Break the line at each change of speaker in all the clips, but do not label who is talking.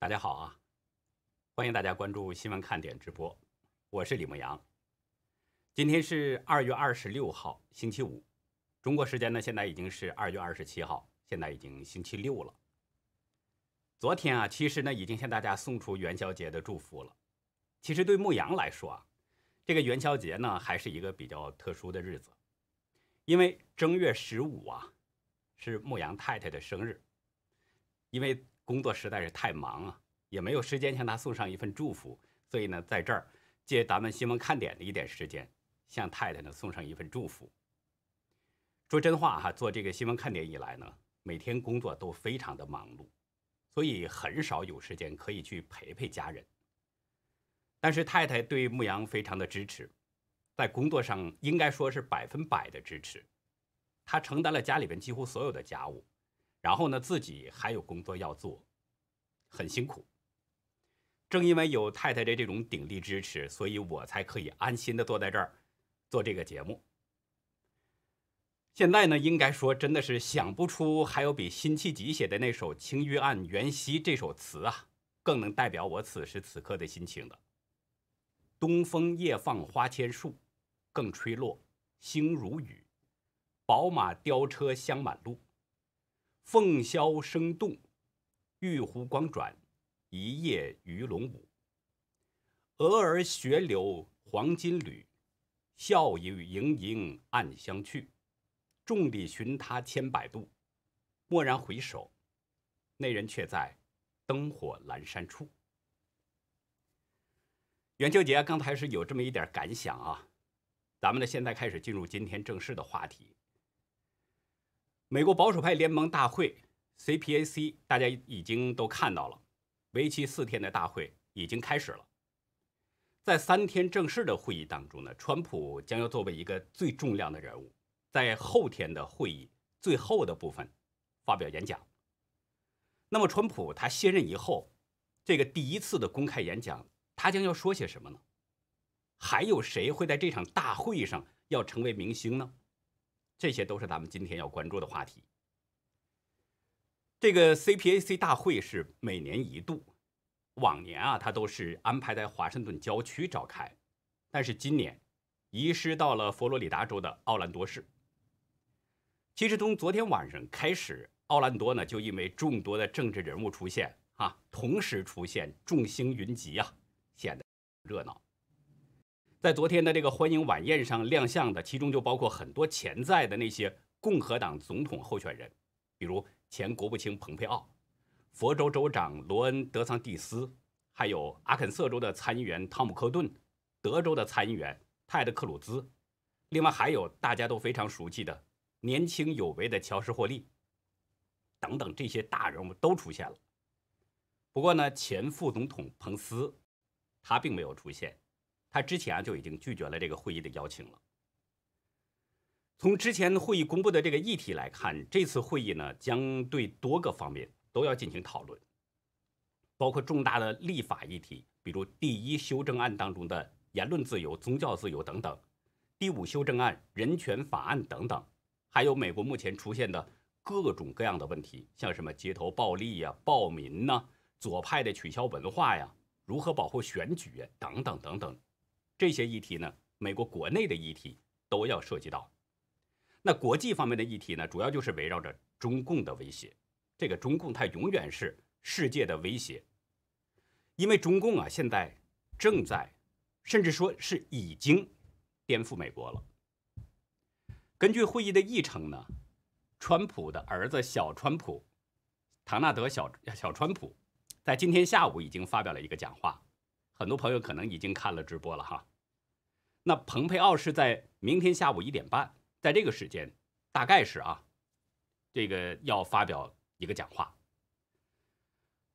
大家好啊！欢迎大家关注新闻看点直播，我是李牧阳。今天是二月二十六号，星期五，中国时间呢现在已经是二月二十七号，现在已经星期六了。昨天啊，其实呢已经向大家送出元宵节的祝福了。其实对牧羊来说啊，这个元宵节呢还是一个比较特殊的日子，因为正月十五啊是牧羊太太的生日，因为。工作实在是太忙啊，也没有时间向他送上一份祝福，所以呢，在这儿借咱们新闻看点的一点时间，向太太呢送上一份祝福。说真话哈，做这个新闻看点以来呢，每天工作都非常的忙碌，所以很少有时间可以去陪陪家人。但是太太对牧羊非常的支持，在工作上应该说是百分百的支持，她承担了家里边几乎所有的家务。然后呢，自己还有工作要做，很辛苦。正因为有太太的这种鼎力支持，所以我才可以安心的坐在这儿做这个节目。现在呢，应该说真的是想不出还有比辛弃疾写的那首《青玉案·元夕》这首词啊，更能代表我此时此刻的心情的。东风夜放花千树，更吹落，星如雨。宝马雕车香满路。凤箫声动，玉壶光转，一夜鱼龙舞。蛾儿雪柳黄金缕，笑语盈盈暗香去。众里寻他千百度，蓦然回首，那人却在灯火阑珊处。元宵节刚才是有这么一点感想啊，咱们呢现在开始进入今天正式的话题。美国保守派联盟大会 （CPAC） 大家已经都看到了，为期四天的大会已经开始了。在三天正式的会议当中呢，川普将要作为一个最重量的人物，在后天的会议最后的部分发表演讲。那么，川普他卸任以后，这个第一次的公开演讲，他将要说些什么呢？还有谁会在这场大会上要成为明星呢？这些都是咱们今天要关注的话题。这个 CPAC 大会是每年一度，往年啊，它都是安排在华盛顿郊区召开，但是今年移师到了佛罗里达州的奥兰多市。其实从昨天晚上开始，奥兰多呢就因为众多的政治人物出现啊，同时出现，众星云集啊，显得热闹。在昨天的这个欢迎晚宴上亮相的，其中就包括很多潜在的那些共和党总统候选人，比如前国务卿蓬佩奥、佛州州长罗恩·德桑蒂斯，还有阿肯色州的参议员汤姆·科顿、德州的参议员泰德·克鲁兹，另外还有大家都非常熟悉的年轻有为的乔什·霍利等等这些大人物都出现了。不过呢，前副总统彭斯他并没有出现。他之前就已经拒绝了这个会议的邀请了。从之前会议公布的这个议题来看，这次会议呢将对多个方面都要进行讨论，包括重大的立法议题，比如第一修正案当中的言论自由、宗教自由等等，第五修正案人权法案等等，还有美国目前出现的各种各样的问题，像什么街头暴力呀、暴民呐、左派的取消文化呀、如何保护选举等等等等。这些议题呢，美国国内的议题都要涉及到。那国际方面的议题呢，主要就是围绕着中共的威胁。这个中共它永远是世界的威胁，因为中共啊现在正在，甚至说是已经颠覆美国了。根据会议的议程呢，川普的儿子小川普，唐纳德小小川普，在今天下午已经发表了一个讲话，很多朋友可能已经看了直播了哈。那蓬佩奥是在明天下午一点半，在这个时间，大概是啊，这个要发表一个讲话。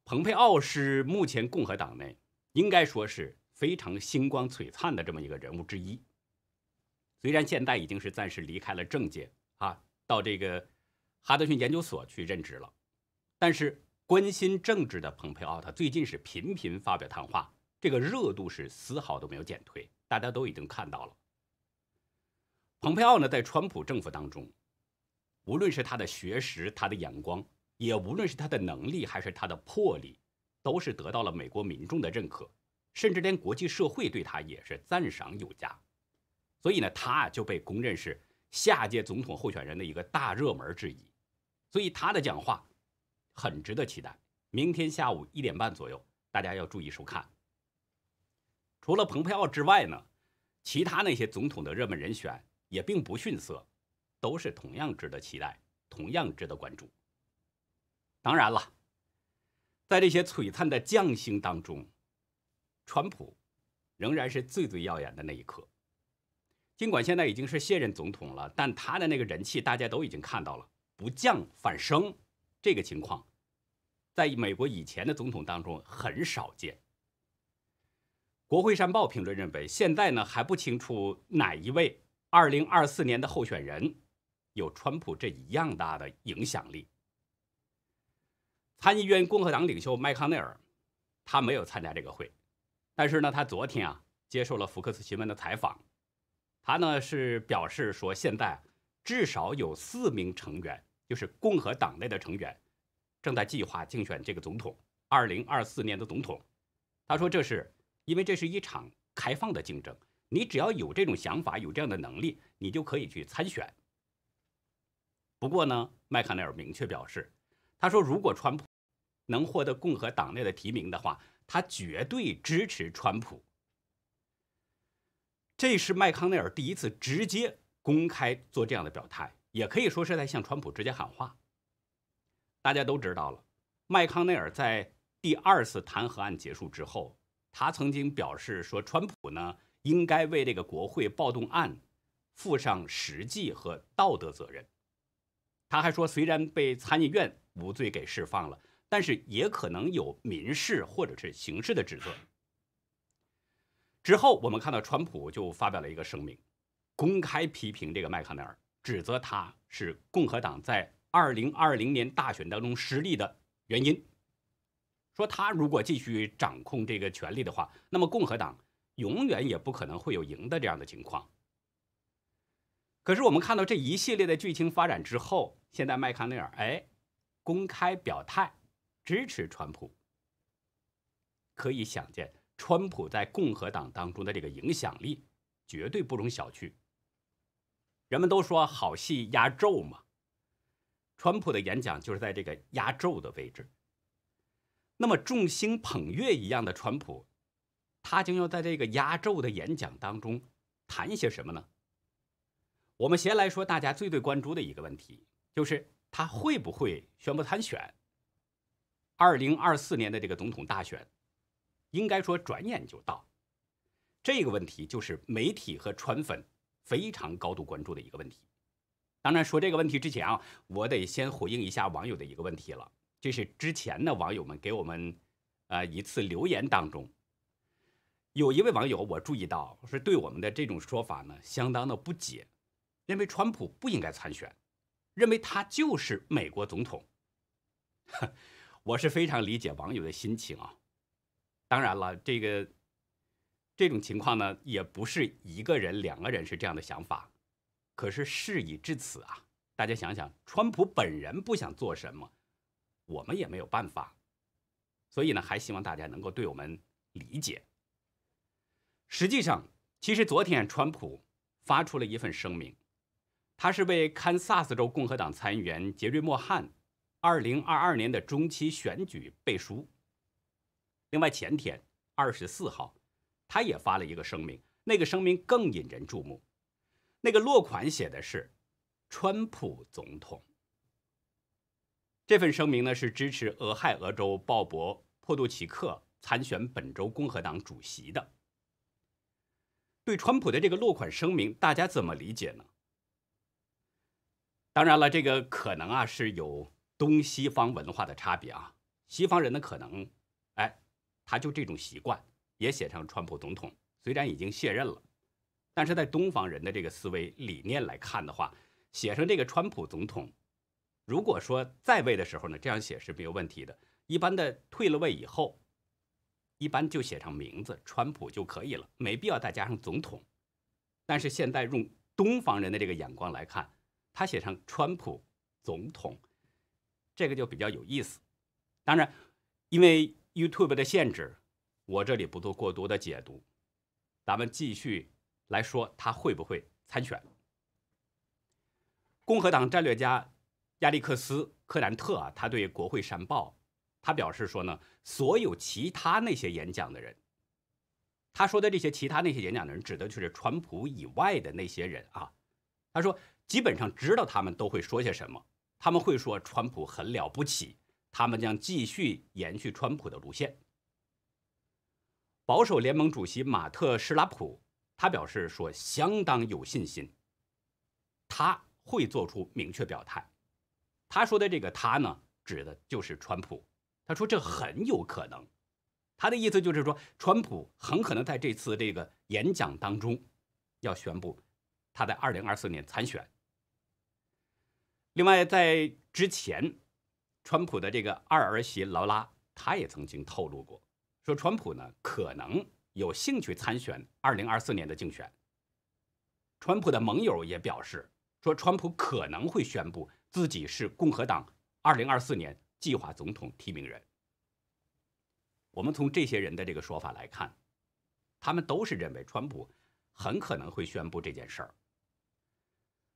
蓬佩奥是目前共和党内应该说是非常星光璀璨的这么一个人物之一。虽然现在已经是暂时离开了政界啊，到这个哈德逊研究所去任职了，但是关心政治的蓬佩奥，他最近是频频发表谈话，这个热度是丝毫都没有减退。大家都已经看到了，蓬佩奥呢，在川普政府当中，无论是他的学识、他的眼光，也无论是他的能力还是他的魄力，都是得到了美国民众的认可，甚至连国际社会对他也是赞赏有加。所以呢，他就被公认是下届总统候选人的一个大热门之一。所以他的讲话很值得期待。明天下午一点半左右，大家要注意收看。除了蓬佩奥之外呢，其他那些总统的热门人选也并不逊色，都是同样值得期待，同样值得关注。当然了，在这些璀璨的将星当中，川普仍然是最最耀眼的那一颗。尽管现在已经是卸任总统了，但他的那个人气大家都已经看到了，不降反升，这个情况。在美国以前的总统当中很少见。国会山报评论认为，现在呢还不清楚哪一位2024年的候选人有川普这一样大的影响力。参议院共和党领袖麦康奈尔，他没有参加这个会，但是呢，他昨天啊接受了福克斯新闻的采访，他呢是表示说，现在至少有四名成员，就是共和党内的成员。正在计划竞选这个总统，二零二四年的总统。他说：“这是因为这是一场开放的竞争，你只要有这种想法，有这样的能力，你就可以去参选。”不过呢，麦康奈尔明确表示，他说：“如果川普能获得共和党内的提名的话，他绝对支持川普。”这是麦康奈尔第一次直接公开做这样的表态，也可以说是在向川普直接喊话。大家都知道了，麦康奈尔在第二次弹劾案结束之后，他曾经表示说，川普呢应该为这个国会暴动案负上实际和道德责任。他还说，虽然被参议院无罪给释放了，但是也可能有民事或者是刑事的指责。之后，我们看到川普就发表了一个声明，公开批评这个麦康奈尔，指责他是共和党在。二零二零年大选当中失利的原因，说他如果继续掌控这个权力的话，那么共和党永远也不可能会有赢的这样的情况。可是我们看到这一系列的剧情发展之后，现在麦康奈尔哎公开表态支持川普，可以想见川普在共和党当中的这个影响力绝对不容小觑。人们都说好戏压轴嘛。川普的演讲就是在这个压轴的位置。那么众星捧月一样的川普，他将要在这个压轴的演讲当中谈一些什么呢？我们先来说大家最最关注的一个问题，就是他会不会宣布参选？二零二四年的这个总统大选，应该说转眼就到。这个问题就是媒体和川粉非常高度关注的一个问题。当然，说这个问题之前啊，我得先回应一下网友的一个问题了。这是之前的网友们给我们，呃，一次留言当中，有一位网友我注意到是对我们的这种说法呢相当的不解，认为川普不应该参选，认为他就是美国总统。我是非常理解网友的心情啊。当然了，这个这种情况呢，也不是一个人、两个人是这样的想法。可是事已至此啊，大家想想，川普本人不想做什么，我们也没有办法。所以呢，还希望大家能够对我们理解。实际上，其实昨天川普发出了一份声明，他是为堪萨斯州共和党参议员杰瑞·莫汉2022年的中期选举背书。另外，前天24号，他也发了一个声明，那个声明更引人注目。那个落款写的是“川普总统”。这份声明呢是支持俄亥俄州鲍勃·珀杜奇克参选本州共和党主席的。对川普的这个落款声明，大家怎么理解呢？当然了，这个可能啊是有东西方文化的差别啊。西方人呢可能，哎，他就这种习惯，也写上“川普总统”，虽然已经卸任了。但是在东方人的这个思维理念来看的话，写上这个川普总统，如果说在位的时候呢，这样写是没有问题的。一般的退了位以后，一般就写上名字川普就可以了，没必要再加上总统。但是现在用东方人的这个眼光来看，他写上川普总统，这个就比较有意思。当然，因为 YouTube 的限制，我这里不做过多的解读。咱们继续来说，他会不会参选？共和党战略家亚历克斯·克兰特啊，他对国会山报，他表示说呢，所有其他那些演讲的人，他说的这些其他那些演讲的人，指的就是川普以外的那些人啊。他说，基本上知道他们都会说些什么，他们会说川普很了不起，他们将继续延续川普的路线。保守联盟主席马特·施拉普，他表示说相当有信心，他会做出明确表态。他说的这个“他”呢，指的就是川普。他说这很有可能，他的意思就是说，川普很可能在这次这个演讲当中要宣布他在2024年参选。另外，在之前，川普的这个二儿媳劳拉，她也曾经透露过。说川普呢可能有兴趣参选二零二四年的竞选。川普的盟友也表示说，川普可能会宣布自己是共和党二零二四年计划总统提名人。我们从这些人的这个说法来看，他们都是认为川普很可能会宣布这件事儿。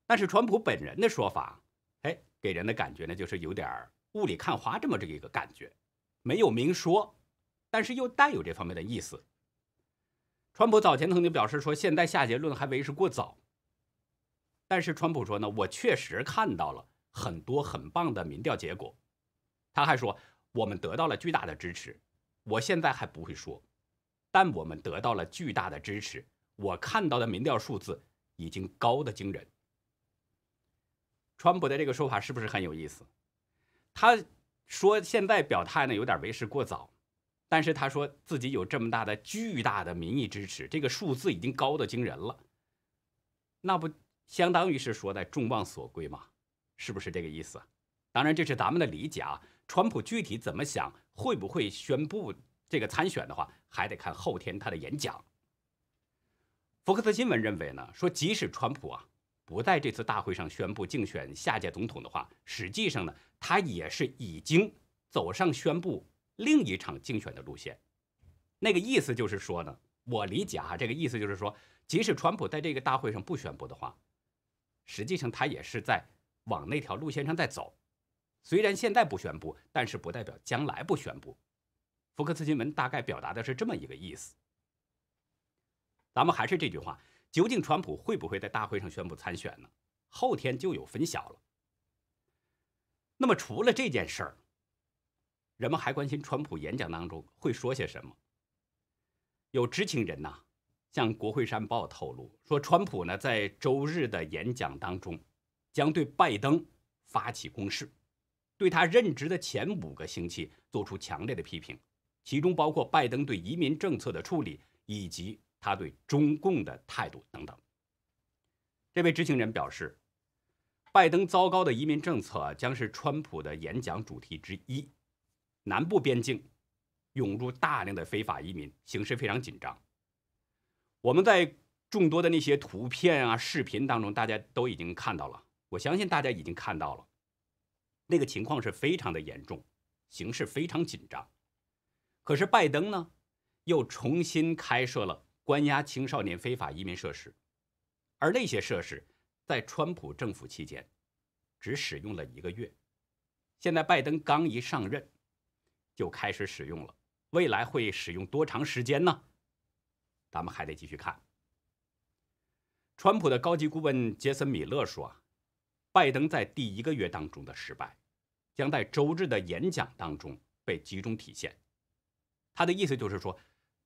但是川普本人的说法，哎，给人的感觉呢就是有点雾里看花这么这一个感觉，没有明说。但是又带有这方面的意思。川普早前曾经表示说，现在下结论还为时过早。但是川普说呢，我确实看到了很多很棒的民调结果。他还说，我们得到了巨大的支持。我现在还不会说，但我们得到了巨大的支持。我看到的民调数字已经高的惊人。川普的这个说法是不是很有意思？他说现在表态呢，有点为时过早。但是他说自己有这么大的巨大的民意支持，这个数字已经高的惊人了。那不相当于是说在众望所归吗？是不是这个意思？当然这是咱们的理解啊。川普具体怎么想，会不会宣布这个参选的话，还得看后天他的演讲。福克斯新闻认为呢，说即使川普啊不在这次大会上宣布竞选下届总统的话，实际上呢，他也是已经走上宣布。另一场竞选的路线，那个意思就是说呢，我理解啊，这个意思就是说，即使川普在这个大会上不宣布的话，实际上他也是在往那条路线上再走。虽然现在不宣布，但是不代表将来不宣布。福克斯新闻大概表达的是这么一个意思。咱们还是这句话，究竟川普会不会在大会上宣布参选呢？后天就有分晓了。那么除了这件事儿。人们还关心川普演讲当中会说些什么。有知情人呐，向国会山报透露说，川普呢在周日的演讲当中，将对拜登发起攻势，对他任职的前五个星期做出强烈的批评，其中包括拜登对移民政策的处理以及他对中共的态度等等。这位知情人表示，拜登糟糕的移民政策将是川普的演讲主题之一。南部边境涌入大量的非法移民，形势非常紧张。我们在众多的那些图片啊、视频当中，大家都已经看到了。我相信大家已经看到了，那个情况是非常的严重，形势非常紧张。可是拜登呢，又重新开设了关押青少年非法移民设施，而那些设施在川普政府期间只使用了一个月，现在拜登刚一上任。就开始使用了，未来会使用多长时间呢？咱们还得继续看。川普的高级顾问杰森·米勒说：“啊拜登在第一个月当中的失败，将在周日的演讲当中被集中体现。”他的意思就是说，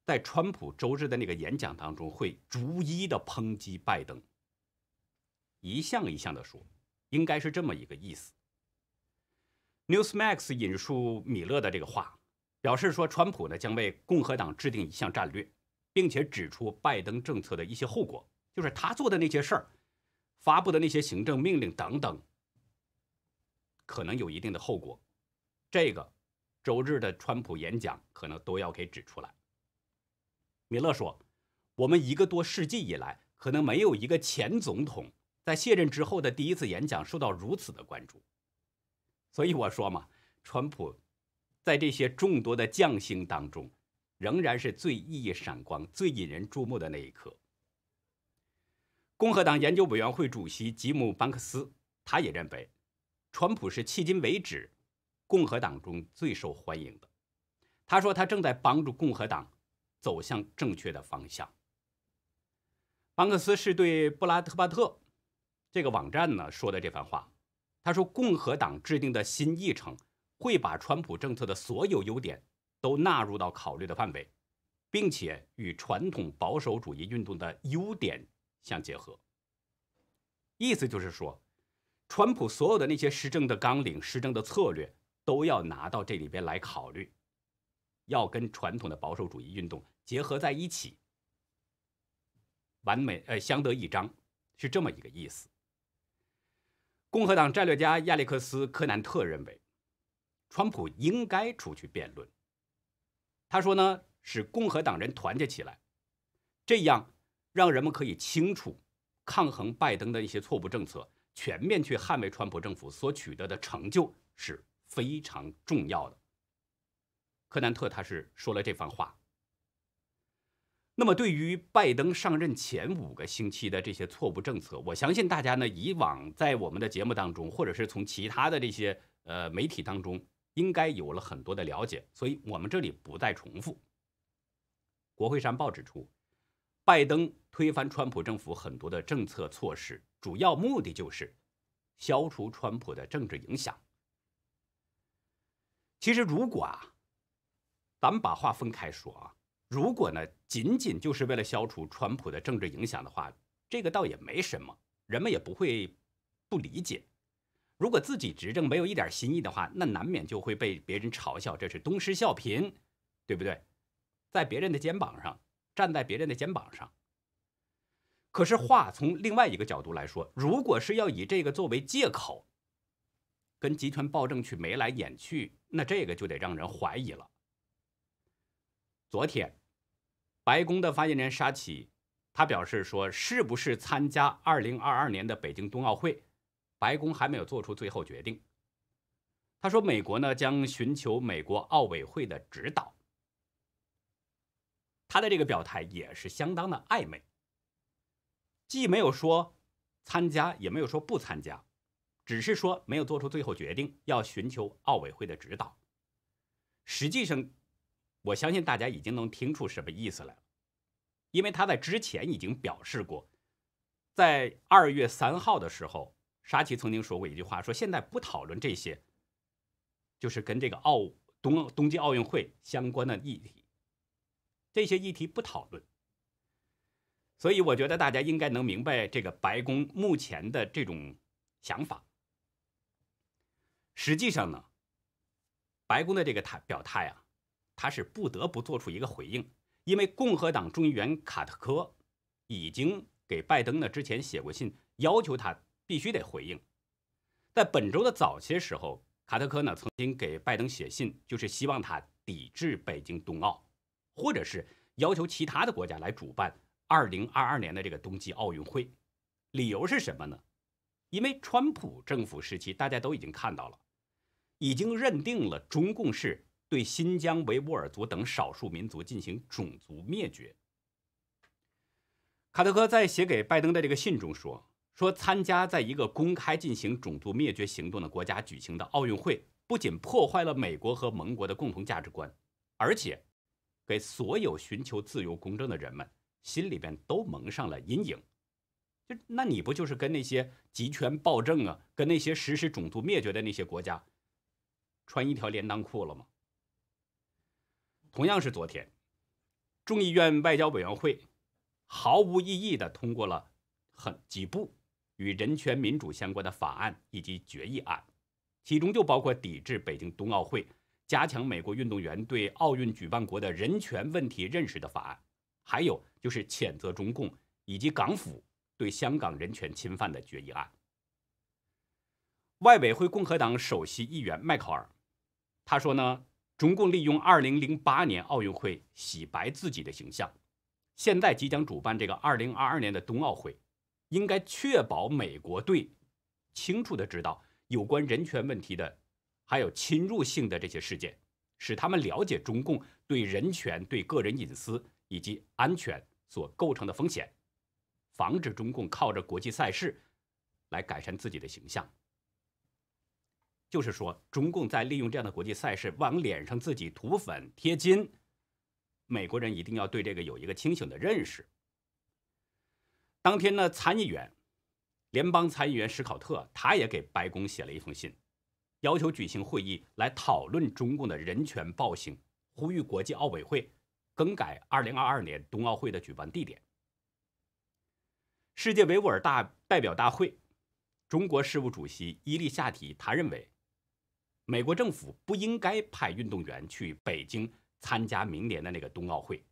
在川普周日的那个演讲当中，会逐一的抨击拜登，一项一项的说，应该是这么一个意思。Newsmax 引述米勒的这个话，表示说，川普呢将为共和党制定一项战略，并且指出拜登政策的一些后果，就是他做的那些事儿，发布的那些行政命令等等，可能有一定的后果。这个周日的川普演讲可能都要给指出来。米勒说，我们一个多世纪以来，可能没有一个前总统在卸任之后的第一次演讲受到如此的关注。所以我说嘛，川普在这些众多的将星当中，仍然是最熠熠闪光、最引人注目的那一刻。共和党研究委员会主席吉姆·班克斯，他也认为，川普是迄今为止共和党中最受欢迎的。他说，他正在帮助共和党走向正确的方向。班克斯是对布拉特巴特这个网站呢说的这番话。他说，共和党制定的新议程会把川普政策的所有优点都纳入到考虑的范围，并且与传统保守主义运动的优点相结合。意思就是说，川普所有的那些施政的纲领、施政的策略都要拿到这里边来考虑，要跟传统的保守主义运动结合在一起。完美，呃，相得益彰，是这么一个意思。共和党战略家亚历克斯·科南特认为，川普应该出去辩论。他说呢，使共和党人团结起来，这样让人们可以清楚抗衡拜登的一些错误政策，全面去捍卫川普政府所取得的成就是非常重要的。科南特他是说了这番话。那么，对于拜登上任前五个星期的这些错误政策，我相信大家呢，以往在我们的节目当中，或者是从其他的这些呃媒体当中，应该有了很多的了解，所以我们这里不再重复。国会山报指出，拜登推翻川普政府很多的政策措施，主要目的就是消除川普的政治影响。其实，如果啊，咱们把话分开说啊。如果呢，仅仅就是为了消除川普的政治影响的话，这个倒也没什么，人们也不会不理解。如果自己执政没有一点新意的话，那难免就会被别人嘲笑，这是东施效颦，对不对？在别人的肩膀上，站在别人的肩膀上。可是话从另外一个角度来说，如果是要以这个作为借口，跟集权暴政去眉来眼去，那这个就得让人怀疑了。昨天。白宫的发言人沙奇，他表示说：“是不是参加2022年的北京冬奥会，白宫还没有做出最后决定。”他说：“美国呢将寻求美国奥委会的指导。”他的这个表态也是相当的暧昧，既没有说参加，也没有说不参加，只是说没有做出最后决定，要寻求奥委会的指导。实际上。我相信大家已经能听出什么意思来了，因为他在之前已经表示过，在二月三号的时候，沙奇曾经说过一句话，说现在不讨论这些，就是跟这个奥冬冬季奥运会相关的议题，这些议题不讨论。所以我觉得大家应该能明白这个白宫目前的这种想法。实际上呢，白宫的这个态表态啊。他是不得不做出一个回应，因为共和党众议员卡特科已经给拜登呢之前写过信，要求他必须得回应。在本周的早些时候，卡特科呢曾经给拜登写信，就是希望他抵制北京冬奥，或者是要求其他的国家来主办2022年的这个冬季奥运会。理由是什么呢？因为川普政府时期，大家都已经看到了，已经认定了中共是。对新疆维吾尔族等少数民族进行种族灭绝。卡特科在写给拜登的这个信中说：“说参加在一个公开进行种族灭绝行动的国家举行的奥运会，不仅破坏了美国和盟国的共同价值观，而且给所有寻求自由公正的人们心里边都蒙上了阴影。就那你不就是跟那些集权暴政啊，跟那些实施种族灭绝的那些国家穿一条连裆裤了吗？”同样是昨天，众议院外交委员会毫无异议的通过了很几部与人权民主相关的法案以及决议案，其中就包括抵制北京冬奥会、加强美国运动员对奥运举办国的人权问题认识的法案，还有就是谴责中共以及港府对香港人权侵犯的决议案。外委会共和党首席议员迈考尔他说呢。中共利用2008年奥运会洗白自己的形象，现在即将主办这个2022年的冬奥会，应该确保美国队清楚的知道有关人权问题的，还有侵入性的这些事件，使他们了解中共对人权、对个人隐私以及安全所构成的风险，防止中共靠着国际赛事来改善自己的形象。就是说，中共在利用这样的国际赛事往脸上自己涂粉贴金，美国人一定要对这个有一个清醒的认识。当天呢，参议员。联邦参议员史考特，他也给白宫写了一封信，要求举行会议来讨论中共的人权暴行，呼吁国际奥委会更改2022年冬奥会的举办地点。世界维吾尔大代表大会中国事务主席伊利夏提，他认为，美国政府不应该派运动员去北京参加明年的那个冬奥会。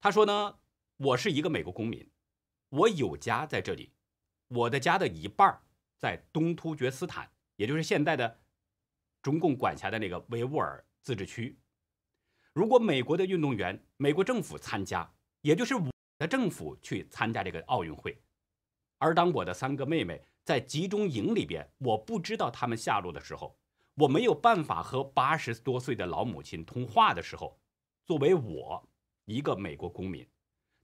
他说呢，我是一个美国公民，我有家在这里。我的家的一半在东突厥斯坦，也就是现在的中共管辖的那个维吾尔自治区。如果美国的运动员、美国政府参加，也就是我的政府去参加这个奥运会，而当我的三个妹妹在集中营里边，我不知道他们下落的时候，我没有办法和八十多岁的老母亲通话的时候，作为我一个美国公民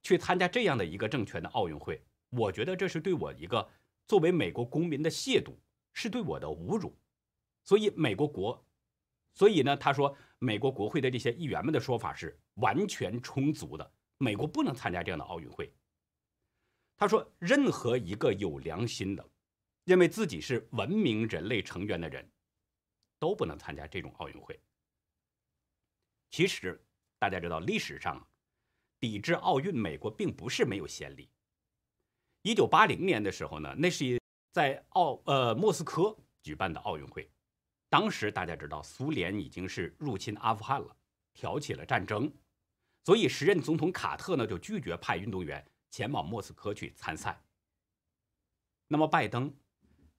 去参加这样的一个政权的奥运会。我觉得这是对我一个作为美国公民的亵渎，是对我的侮辱。所以美国国，所以呢，他说美国国会的这些议员们的说法是完全充足的。美国不能参加这样的奥运会。他说，任何一个有良心的、认为自己是文明人类成员的人，都不能参加这种奥运会。其实大家知道，历史上抵制奥运，美国并不是没有先例。一九八零年的时候呢，那是在奥呃莫斯科举办的奥运会。当时大家知道，苏联已经是入侵阿富汗了，挑起了战争，所以时任总统卡特呢就拒绝派运动员前往莫斯科去参赛。那么拜登，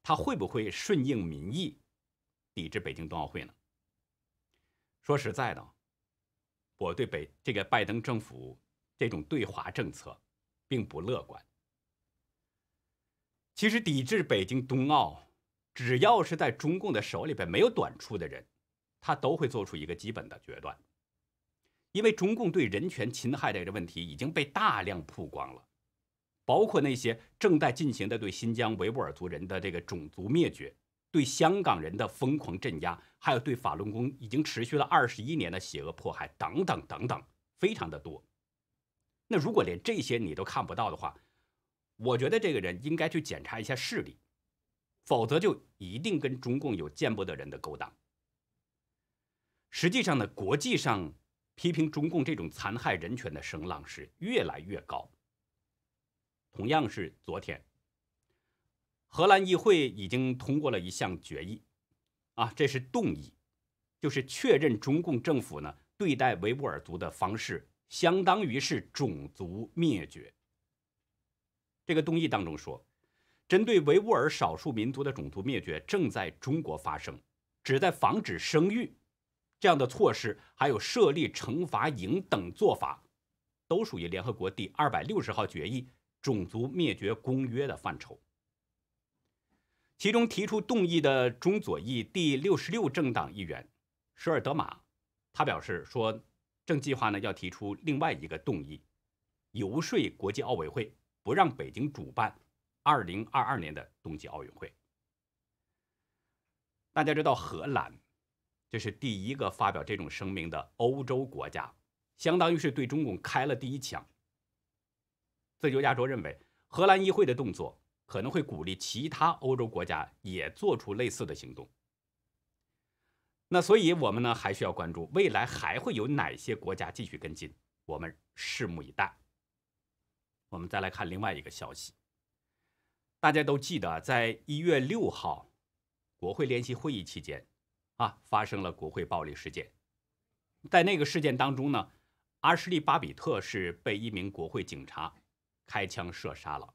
他会不会顺应民意，抵制北京冬奥会呢？说实在的，我对北这个拜登政府这种对华政策，并不乐观。其实抵制北京冬奥，只要是在中共的手里边没有短处的人，他都会做出一个基本的决断。因为中共对人权侵害的这个问题已经被大量曝光了，包括那些正在进行的对新疆维吾尔族人的这个种族灭绝，对香港人的疯狂镇压，还有对法轮功已经持续了二十一年的邪恶迫害等等等等，非常的多。那如果连这些你都看不到的话，我觉得这个人应该去检查一下视力，否则就一定跟中共有见不得人的勾当。实际上呢，国际上批评中共这种残害人权的声浪是越来越高。同样是昨天，荷兰议会已经通过了一项决议，啊，这是动议，就是确认中共政府呢对待维吾尔族的方式，相当于是种族灭绝。这个动议当中说，针对维吾尔少数民族的种族灭绝正在中国发生，旨在防止生育，这样的措施还有设立惩罚营等做法，都属于联合国第二百六十号决议《种族灭绝公约》的范畴。其中提出动议的中左翼第六十六政党议员舍尔德马，他表示说，正计划呢要提出另外一个动议，游说国际奥委会。不让北京主办二零二二年的冬季奥运会。大家知道，荷兰这是第一个发表这种声明的欧洲国家，相当于是对中共开了第一枪。自由亚洲认为，荷兰议会的动作可能会鼓励其他欧洲国家也做出类似的行动。那所以，我们呢还需要关注未来还会有哪些国家继续跟进，我们拭目以待。我们再来看另外一个消息。大家都记得，在一月六号国会联席会议期间，啊，发生了国会暴力事件。在那个事件当中呢，阿什利·巴比特是被一名国会警察开枪射杀了。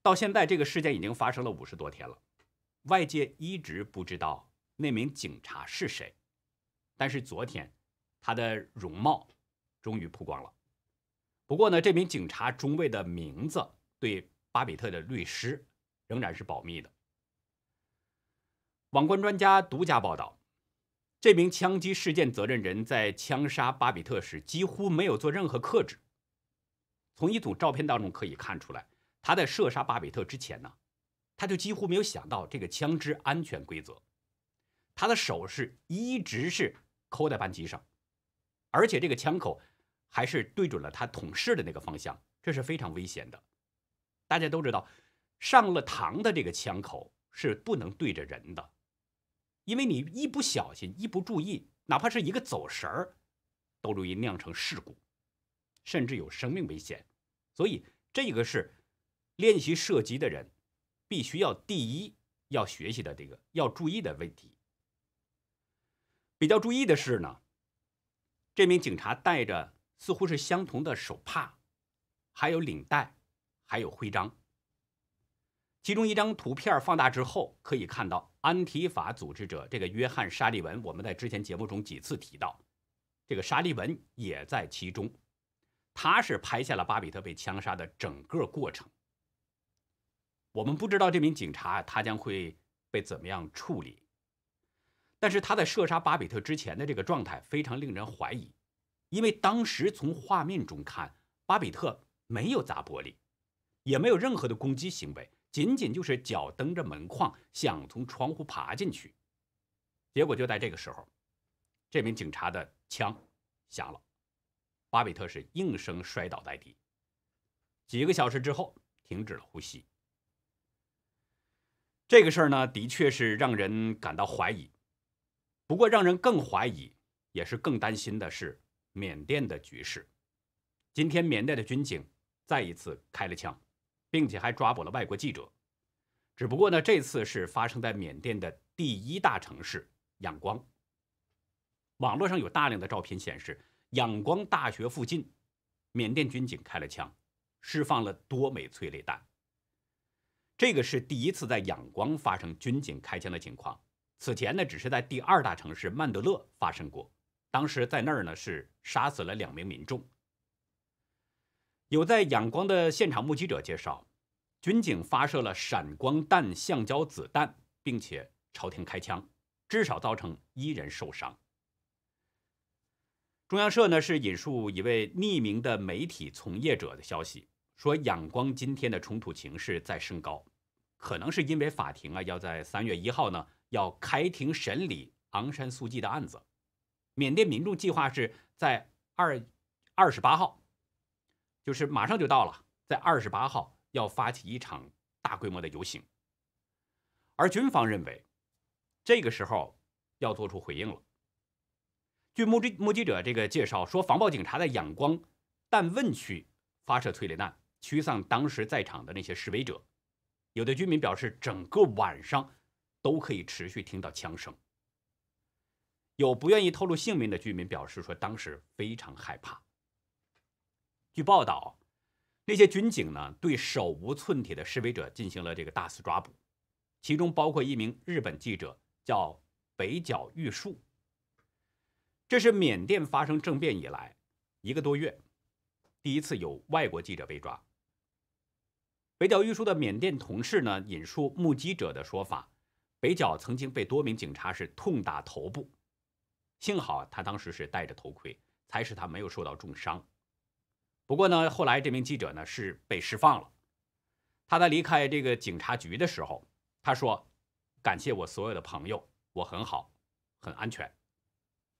到现在，这个事件已经发生了五十多天了，外界一直不知道那名警察是谁。但是昨天，他的容貌终于曝光了。不过呢，这名警察中尉的名字对巴比特的律师仍然是保密的。网关专家独家报道，这名枪击事件责任人在枪杀巴比特时几乎没有做任何克制。从一组照片当中可以看出来，他在射杀巴比特之前呢，他就几乎没有想到这个枪支安全规则。他的手是一直是扣在扳机上，而且这个枪口还是对准了他捅事的那个方向，这是非常危险的。大家都知道，上了膛的这个枪口是不能对着人的，因为你一不小心、一不注意，哪怕是一个走神儿，都容易酿成事故，甚至有生命危险。所以，这个是练习射击的人必须要第一要学习的这个要注意的问题。比较注意的是呢，这名警察戴着似乎是相同的手帕，还有领带，还有徽章。其中一张图片放大之后，可以看到安提法组织者这个约翰·沙利文。我们在之前节目中几次提到，这个沙利文也在其中。他是拍下了巴比特被枪杀的整个过程。我们不知道这名警察他将会被怎么样处理。但是他在射杀巴比特之前的这个状态非常令人怀疑，因为当时从画面中看，巴比特没有砸玻璃，也没有任何的攻击行为，仅仅就是脚蹬着门框想从窗户爬进去。结果就在这个时候，这名警察的枪响了，巴比特是应声摔倒在地，几个小时之后停止了呼吸。这个事儿呢，的确是让人感到怀疑。不过，让人更怀疑，也是更担心的是缅甸的局势。今天，缅甸的军警再一次开了枪，并且还抓捕了外国记者。只不过呢，这次是发生在缅甸的第一大城市仰光。网络上有大量的照片显示，仰光大学附近，缅甸军警开了枪，释放了多枚催泪弹。这个是第一次在仰光发生军警开枪的情况。此前呢，只是在第二大城市曼德勒发生过，当时在那儿呢是杀死了两名民众。有在仰光的现场目击者介绍，军警发射了闪光弹橡胶子弹，并且朝天开枪，至少造成一人受伤。中央社呢是引述一位匿名的媒体从业者的消息，说仰光今天的冲突情势在升高，可能是因为法庭啊要在三月一号呢。要开庭审理昂山素季的案子，缅甸民众计划是在二二十八号，就是马上就到了，在二十八号要发起一场大规模的游行，而军方认为，这个时候要做出回应了。据目击目击者这个介绍说，防暴警察在仰光弹问区发射催泪弹，驱散当时在场的那些示威者。有的居民表示，整个晚上。都可以持续听到枪声。有不愿意透露姓名的居民表示说，当时非常害怕。据报道，那些军警呢对手无寸铁的示威者进行了这个大肆抓捕，其中包括一名日本记者，叫北角玉树。这是缅甸发生政变以来一个多月第一次有外国记者被抓。北角玉树的缅甸同事呢引述目击者的说法。北角曾经被多名警察是痛打头部，幸好他当时是戴着头盔，才使他没有受到重伤。不过呢，后来这名记者呢是被释放了。他在离开这个警察局的时候，他说：“感谢我所有的朋友，我很好，很安全，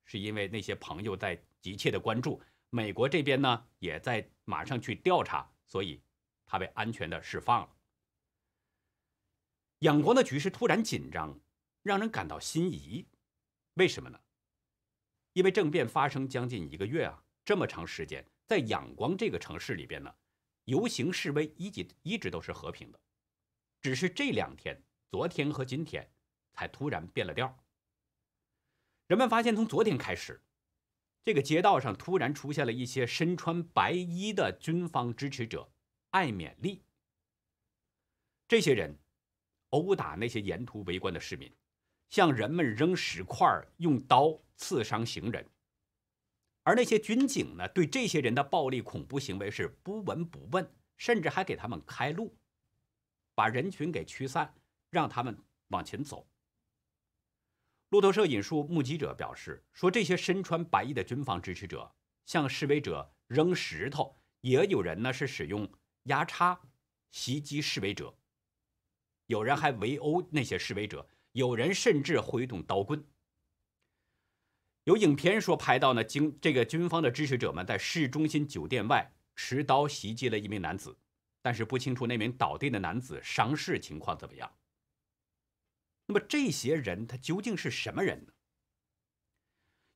是因为那些朋友在急切的关注，美国这边呢也在马上去调查，所以他被安全的释放了。”仰光的局势突然紧张，让人感到心仪。为什么呢？因为政变发生将近一个月啊，这么长时间，在仰光这个城市里边呢，游行示威一直一直都是和平的，只是这两天，昨天和今天，才突然变了调。人们发现，从昨天开始，这个街道上突然出现了一些身穿白衣的军方支持者，艾勉利。这些人。殴打那些沿途围观的市民，向人们扔石块，用刀刺伤行人。而那些军警呢，对这些人的暴力恐怖行为是不闻不问，甚至还给他们开路，把人群给驱散，让他们往前走。路透社引述目击者表示说，这些身穿白衣的军方支持者向示威者扔石头，也有人呢是使用压叉袭击示威者，有人还围殴那些示威者，有人甚至挥动刀棍。有影片说拍到呢，经这个军方的支持者们在市中心酒店外持刀袭击了一名男子，但是不清楚那名倒地的男子伤势情况怎么样。那么这些人他究竟是什么人呢？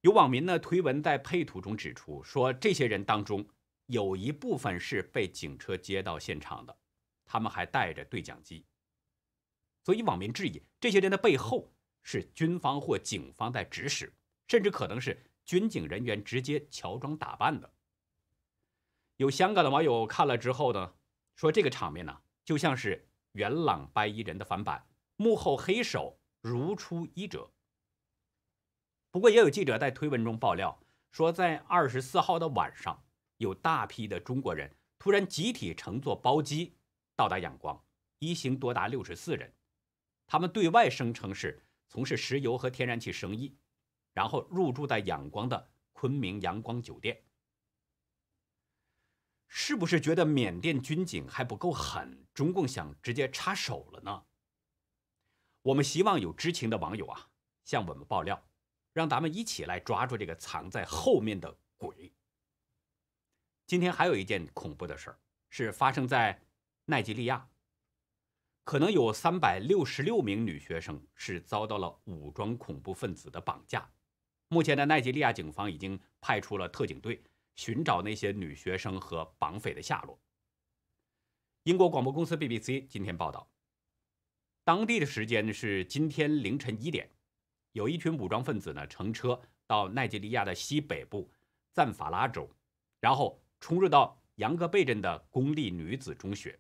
有网民呢推文在配图中指出说，这些人当中有一部分是被警车接到现场的，他们还带着对讲机。所以网民质疑，这些人的背后是军方或警方在指使，甚至可能是军警人员直接乔装打扮的。有香港的网友看了之后呢，说这个场面呢就像是元朗白衣人的翻版。幕后黑手如出一辙。不过，也有记者在推文中爆料说，在二十四号的晚上，有大批的中国人突然集体乘坐包机到达仰光，一行多达六十四人。他们对外声称是从事石油和天然气生意，然后入住在仰光的昆明阳光酒店。是不是觉得缅甸军警还不够狠，中共想直接插手了呢？我们希望有知情的网友啊，向我们爆料，让咱们一起来抓住这个藏在后面的鬼。今天还有一件恐怖的事儿，是发生在奈及利亚，可能有三百六十六名女学生是遭到了武装恐怖分子的绑架。目前的奈及利亚警方已经派出了特警队寻找那些女学生和绑匪的下落。英国广播公司 BBC 今天报道。当地的时间是今天凌晨一点，有一群武装分子呢乘车到奈及利亚的西北部赞法拉州，然后冲入到杨格贝镇的公立女子中学。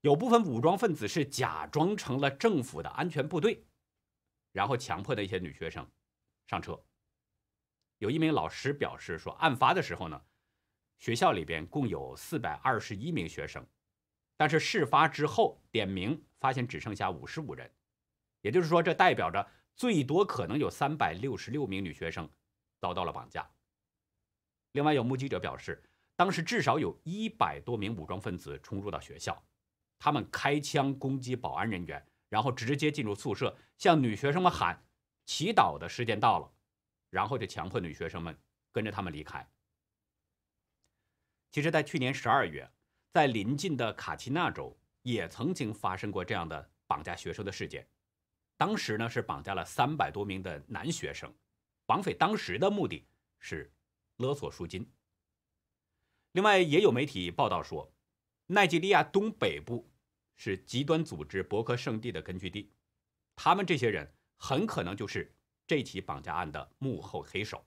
有部分武装分子是假装成了政府的安全部队，然后强迫那些女学生上车。有一名老师表示说，案发的时候呢，学校里边共有四百二十一名学生。但是事发之后点名发现只剩下五十五人，也就是说，这代表着最多可能有三百六十六名女学生遭到了绑架。另外，有目击者表示，当时至少有一百多名武装分子冲入到学校，他们开枪攻击保安人员，然后直接进入宿舍，向女学生们喊“祈祷的时间到了”，然后就强迫女学生们跟着他们离开。其实，在去年十二月。在邻近的卡奇纳州也曾经发生过这样的绑架学生的事件，当时呢是绑架了三百多名的男学生，绑匪当时的目的是勒索赎金。另外，也有媒体报道说，奈及利亚东北部是极端组织博克圣地的根据地，他们这些人很可能就是这起绑架案的幕后黑手。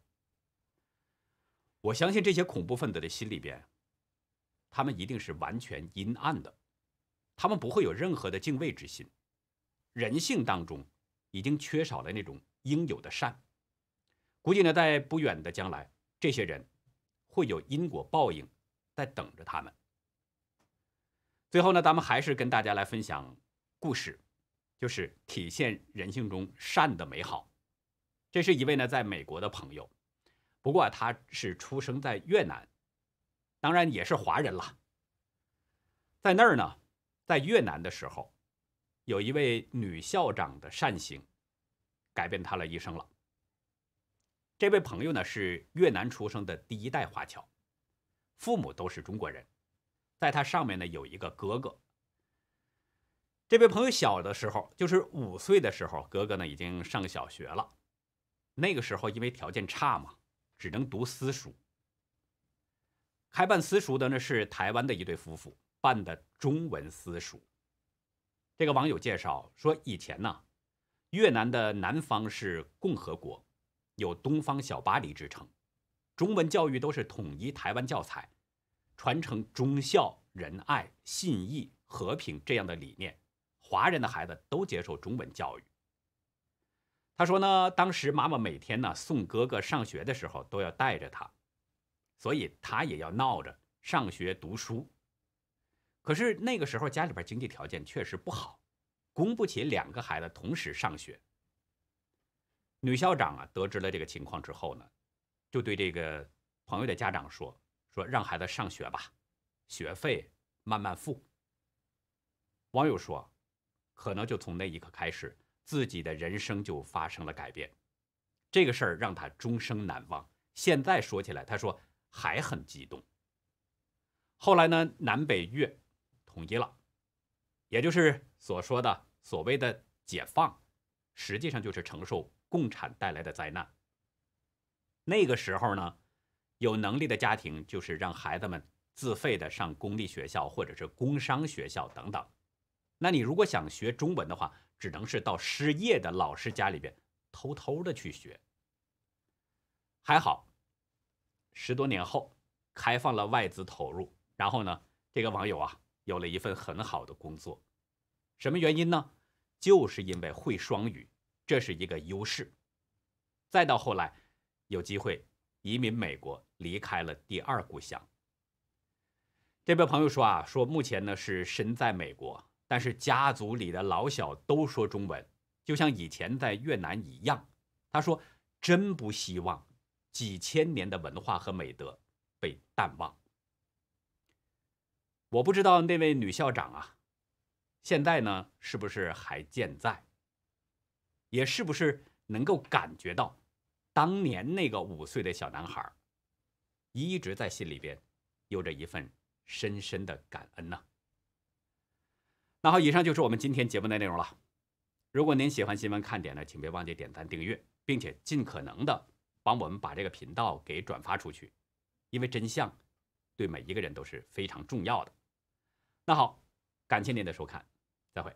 我相信这些恐怖分子的心里边。他们一定是完全阴暗的，他们不会有任何的敬畏之心，人性当中已经缺少了那种应有的善。估计呢，在不远的将来，这些人会有因果报应在等着他们。最后呢，咱们还是跟大家来分享故事，就是体现人性中善的美好。这是一位呢在美国的朋友，不过他是出生在越南。当然也是华人了。在那儿呢，在越南的时候，有一位女校长的善行，改变他了一生了。这位朋友呢是越南出生的第一代华侨，父母都是中国人，在他上面呢有一个哥哥。这位朋友小的时候，就是五岁的时候，哥哥呢已经上小学了。那个时候因为条件差嘛，只能读私塾。开办私塾的呢是台湾的一对夫妇办的中文私塾。这个网友介绍说，以前呢，越南的南方是共和国，有东方小巴黎之称，中文教育都是统一台湾教材，传承忠孝仁爱信义和平这样的理念，华人的孩子都接受中文教育。他说呢，当时妈妈每天呢送哥哥上学的时候都要带着他。所以他也要闹着上学读书，可是那个时候家里边经济条件确实不好，供不起两个孩子同时上学。女校长啊，得知了这个情况之后呢，就对这个朋友的家长说：“说让孩子上学吧，学费慢慢付。”网友说：“可能就从那一刻开始，自己的人生就发生了改变。这个事儿让他终生难忘。现在说起来，他说还很激动。后来呢，南北越统一了，也就是所说的所谓的解放，实际上就是承受。”共产带来的灾难。那个时候呢，有能力的家庭就是让孩子们自费的上公立学校或者是工商学校等等。那你如果想学中文的话，只能是到失业的老师家里边偷偷的去学。还好，十多年后开放了外资投入，然后呢，这个网友啊有了一份很好的工作。什么原因呢？就是因为会双语。这是一个优势。再到后来，有机会移民美国，离开了第二故乡。这位朋友说啊，说目前呢是身在美国，但是家族里的老小都说中文，就像以前在越南一样。他说，真不希望几千年的文化和美德被淡忘。我不知道那位女校长啊，现在呢是不是还健在？也是不是能够感觉到，当年那个五岁的小男孩，一直在心里边有着一份深深的感恩呢？然后，以上就是我们今天节目的内容了。如果您喜欢新闻看点呢，请别忘记点赞、订阅，并且尽可能的帮我们把这个频道给转发出去，因为真相对每一个人都是非常重要的。那好，感谢您的收看，再会。